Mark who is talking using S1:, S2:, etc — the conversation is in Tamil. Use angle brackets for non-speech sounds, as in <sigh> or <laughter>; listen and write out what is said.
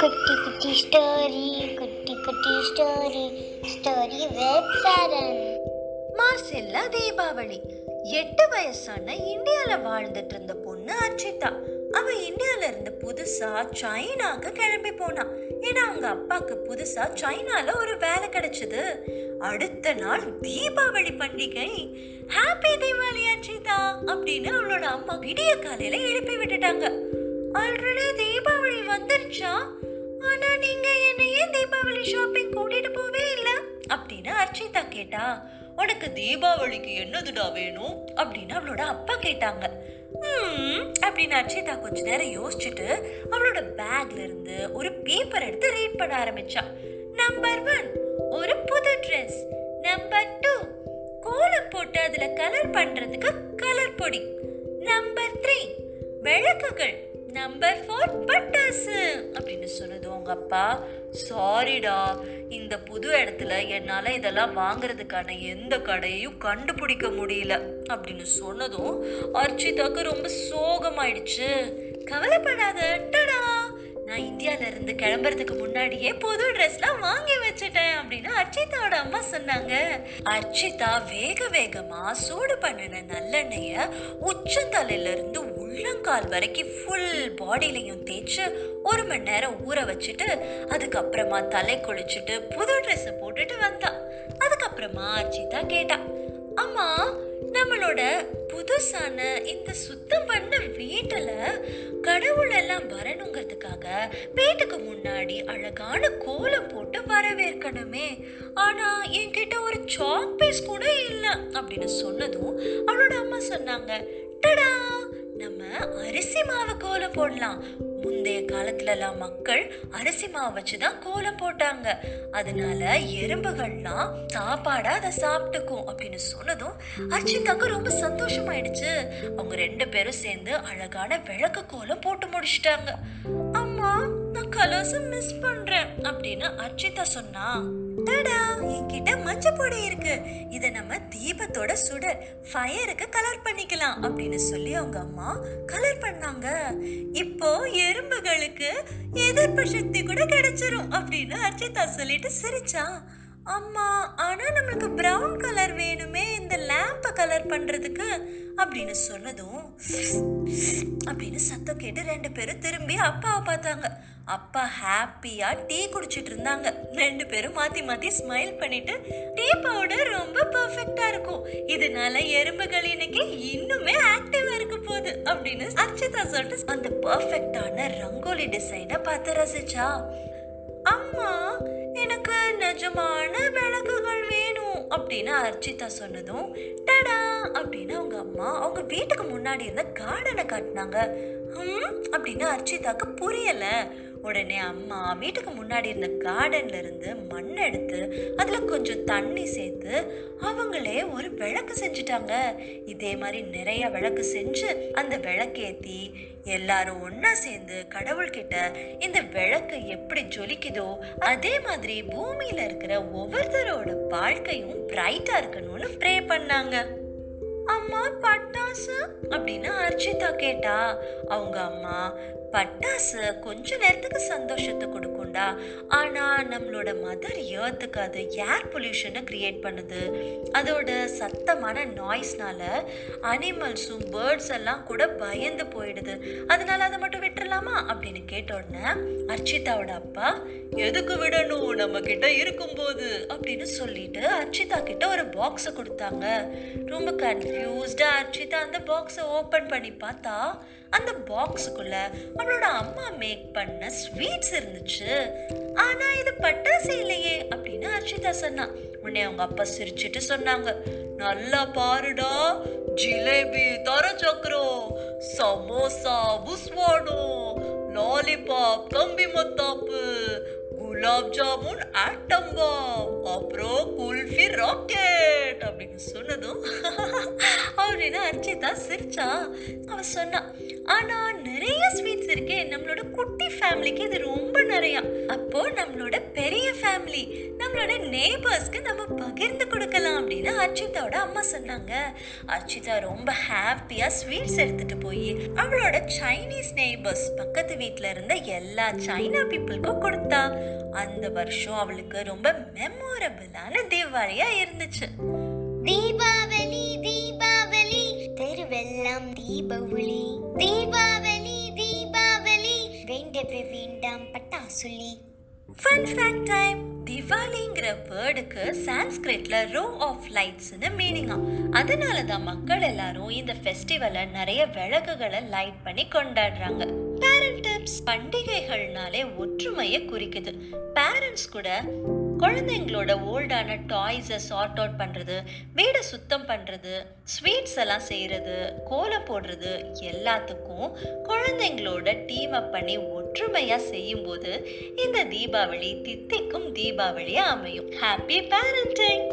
S1: குட்டி குட்டி ஸ்டோரி குட்டி குட்டி ஸ்டோரி ஸ்டோரி வித் சரண்
S2: மாசில்லா தீபாவளி எட்டு வயசான இந்தியால வாழ்ந்துட்டு இருந்த பொண்ணு அர்ச்சிதா. அவ இந்தியால இருந்து புதுசா சைனாக்கு கிளம்பி போனா. ஏன்னா அவங்க அப்பாக்கு புதுசா சைனால ஒரு வேலை கிடைச்சது. அடுத்த நாள் தீபாவளி பண்டிகை. ஹாப்பி தீபாவளி அர்ச்சிதா அப்படின்னு அவளோட அம்மா விடிய காலையில எழுப்பி விட்டுட்டாங்க. ஆல்ரெடி தீபாவளி வந்துருச்சா? ஆனா நீங்க என்ன ஏன் தீபாவளி ஷாப்பிங் கூட்டிட்டு போவே இல்லை? அப்படின்னு அர்ச்சிதா கேட்டா. உனக்கு தீபாவளிக்கு என்னதுடா வேணும்? அப்படின்னு அவளோட அப்பா கேட்டாங்க. அப்படின்னு அர்ச்சிதா கொஞ்ச நேரம் யோசிச்சுட்டு அவளோட பேக்ல இருந்து ஒரு பேப்பர் எடுத்து ரீட் பண்ண ஆரம்பிச்சா. நம்பர் ஒன் ஒரு புது ட்ரெஸ் நம்பர் டூ கோலம் போட்டு அதுல கலர் பண்றதுக்கு கலர் பொடி. நம்பர் த்ரீ விளக்குகள். நம்பர் ஃபோர் பட்டாசு. அப்படின்னு சொன்னது உங்கள் அப்பா. சாரிடா இந்த புது இடத்துல என்னால் இதெல்லாம் வாங்குறதுக்கான எந்த கடையும் கண்டுபிடிக்க முடியல அப்படின்னு சொன்னதும் அர்ச்சிதாக்கு ரொம்ப சோகமாயிடுச்சு. கவலைப்படாத டடா. நான் இந்தியாவிலேருந்து கிளம்புறதுக்கு முன்னாடியே புது ட்ரெஸ்லாம் வாங்கி வச்சுட்டேன் அப்படின்னு அர்ச்சிதாவோட அம்மா சொன்னாங்க. அர்ச்சிதா வேக வேகமாக சூடு பண்ணின நல்லெண்ணெய உச்சந்தலையிலேருந்து இருந்து உள்ளங்கால் வரைக்கும் ஃபுல் பாடியிலையும் தேய்ச்சி ஒரு மணி நேரம் ஊற வச்சுட்டு அதுக்கப்புறமா தலை குளிச்சுட்டு புது ட்ரெஸ்ஸை போட்டுட்டு வந்தான் அதுக்கப்புறமா அர்ச்சிதா கேட்டா அம்மா நம்மளோட புதுசான இந்த சுத்தம் பண்ண வீட்டில் கடவுள் எல்லாம் வரணுங்கிறதுக்காக வீட்டுக்கு முன்னாடி அழகான கோலம் போட்டு வரவேற்கணுமே. ஆனால் என்கிட்ட ஒரு சாக் பீஸ் கூட இல்லை. அப்படின்னு சொன்னதும் அவளோட அம்மா சொன்னாங்க டடா நம்ம அரிசி மாவு கோலம் போடலாம். முந்தைய காலத்துலலாம் மக்கள் அரிசி மாவு வச்சுதான் கோலம் போட்டாங்க. அதனால எறும்புகள்லாம் சாப்பாடா அதை சாப்பிட்டுக்கும் அப்படின்னு சொன்னதும் அர்ச்சிதாக்கு ரொம்ப சந்தோஷமாயிடுச்சு. அவங்க ரெண்டு பேரும் சேர்ந்து அழகான விளக்கு கோலம் போட்டு முடிச்சிட்டாங்க. கலர்ஸ் மிஸ் பண்றேன் அப்படின்னு அர்ச்சிதா சொன்னா. டடா என்கிட்ட மஞ்சள் பொடி இருக்கு. இதை நம்ம தீபத்தோட சுடர் ஃபயருக்கு கலர் பண்ணிக்கலாம் அப்படின்னு சொல்லி அவங்க அம்மா கலர் பண்ணாங்க. இப்போ எறும்புகளுக்கு எதிர்ப்பு சக்தி கூட கிடைச்சிரும் அப்படின்னு அர்ச்சிதா சொல்லிட்டு சிரிச்சா. அம்மா ஆனால் நம்மளுக்கு ப்ரௌன் கலர் வேணுமே இந்த லேம்பை கலர் பண்ணுறதுக்கு அப்படின்னு சொன்னதும் அப்படின்னு சத்தம் கேட்டு ரெண்டு பேரும் திரும்பி அப்பாவை பார்த்தாங்க. அப்பா ஹாப்பியாக டீ குடிச்சிட்டு இருந்தாங்க. ரெண்டு பேரும் மாற்றி மாற்றி ஸ்மைல் பண்ணிட்டு டீ பவுடர் ரொம்ப பர்ஃபெக்டாக இருக்கும். இதனால எறும்புகள் இன்னைக்கு இன்னுமே ஆக்டிவாக இருக்க போகுது அப்படின்னு அர்ச்சிதா சொல்லிட்டு அந்த பர்ஃபெக்டான ரங்கோலி டிசைனை பார்த்து ரசிச்சா. அம்மா எனக்கு நிஜமான விளக்குகள் வேணும் அப்படின்னு அர்ச்சிதா சொன்னதும் டடா அப்படின்னு அவங்க அம்மா அவங்க வீட்டுக்கு முன்னாடி இருந்த கார்டனை காட்டினாங்க. அப்படின்னு அர்ச்சிதாக்கு புரியலை. உடனே அம்மா வீட்டுக்கு முன்னாடி இருந்த கார்டன்ல இருந்து மண் எடுத்து அதுல கொஞ்சம் தண்ணி சேர்த்து அவங்களே ஒரு விளக்கு செஞ்சுட்டாங்க. இதே மாதிரி நிறைய விளக்கு செஞ்சு அந்த விளக்கேத்தி எல்லாரும் ஒன்னா சேர்ந்து கடவுள்கிட்ட இந்த விளக்கு எப்படி ஜொலிக்குதோ அதே மாதிரி பூமியில இருக்கிற ஒவ்வொருத்தரோட வாழ்க்கையும் பிரைட்டா இருக்கணும்னு ப்ரே பண்ணாங்க. அம்மா பட்டாசு? அப்படின்னு அர்ச்சிதா கேட்டா. அவங்க அம்மா பட்டாசு கொஞ்ச நேரத்துக்கு சந்தோஷத்தை கொடுக்கும்டா. ஆனா நம்மளோட மதர் ஏர்த்துக்கு அது ஏர் பொல்யூஷனை கிரியேட் பண்ணுது. அதோட சத்தமான நாய்ஸ்னால அனிமல்ஸும் பேர்ட்ஸ் எல்லாம் கூட பயந்து போயிடுது. அதனால அதை மட்டும் விட்டுறலாமா? அப்படின்னு கேட்ட உடனே அர்ச்சிதாவோட அப்பா எதுக்கு விடணும்? நம்ம கிட்ட இருக்கும்போது. அப்படின்னு சொல்லிட்டு அர்ச்சிதா கிட்ட ஒரு பாக்ஸை கொடுத்தாங்க. ரொம்ப கன்ஃபியூஸ்டா அர்ச்சிதா அந்த பாக்ஸை ஓப்பன் பண்ணி பார்த்தா அந்த பாக்ஸுக்குள்ள அவளோட அம்மா மேக் பண்ண ஸ்வீட்ஸ் இருந்துச்சு. ஆனா இது பட்டாசு இல்லையே அப்படின்னு அர்ஷிதா சொன்னான் உடனே அவங்க அப்பா சிரிச்சிட்டு சொன்னாங்க. நல்லா பாருடா ஜிலேபி தர சக்கரம் சமோசா புஸ்வாடோ லாலிபாப் கம்பி மத்தாப்பு குலாப் ஜாமுன் ஆட்டம் பாம் அப்புறம் குல்ஃபி ராக்கெட் அப்படின்னு சொன்னதும் <laughs> அப்படின்னு அர்ஜிதா சிரிச்சா. அவ சொன்னா ஆனா நிறைய ஸ்வீட்ஸ் இருக்கு. நம்மளோட குட்டி ஃபேமிலிக்கு இது ரொம்ப நிறையா. அப்போ நம்மளோட பெரிய ஃபேமிலி நம்மளோட நேபர்ஸ்க்கு நம்ம பகிர்ந்து கொடுக்கலாம் அப்படின்னு அர்ச்சிதாவோட அம்மா சொன்னாங்க. அர்ச்சிதா ரொம்ப ஹாப்பியா ஸ்வீட்ஸ் எடுத்துட்டு போய் அவளோட சைனீஸ் நேபர்ஸ் பக்கத்து வீட்டில் இருந்த எல்லா சைனா பீப்புளுக்கும் கொடுத்தா. அந்த வருஷம் அவளுக்கு ரொம்ப மெமோரபிளான தீபாவளியா இருந்துச்சு.
S1: தீபாவளி தெருவெல்லாம் தீபாவளி. தீபாவளி தீபாவளி. வேண்டவே வேண்டாம் பட்டாசுலி.
S2: ஃபன் ஃபேக்ட் டைம் திவாலிங்கிற வேர்டுக்கு சான்ஸ்கிரிட்ல ரோ ஆஃப் லைட்ஸ்னு மீனிங்கா அதனால தான் மக்கள் எல்லாரும் இந்த ஃபெஸ்டிவலை நிறைய விளக்குகளை லைட் பண்ணி கொண்டாடுறாங்க. பேரண்ட் டிப்ஸ் பண்டிகைகள்னாலே ஒற்றுமையை குறிக்குது. பேரண்ட்ஸ் கூட குழந்தைங்களோட ஓல்டான டாய்ஸை சார்ட் அவுட் பண்ணுறது வீடை சுத்தம் பண்ணுறது ஸ்வீட்ஸ் எல்லாம் செய்கிறது கோலம் போடுறது எல்லாத்துக்கும் குழந்தைங்களோட டீம் அப் பண்ணி ஒற்றுமையாக செய்யும்போது இந்த தீபாவளி தித்திக்கும் தீபாவளியாக அமையும். Happy parenting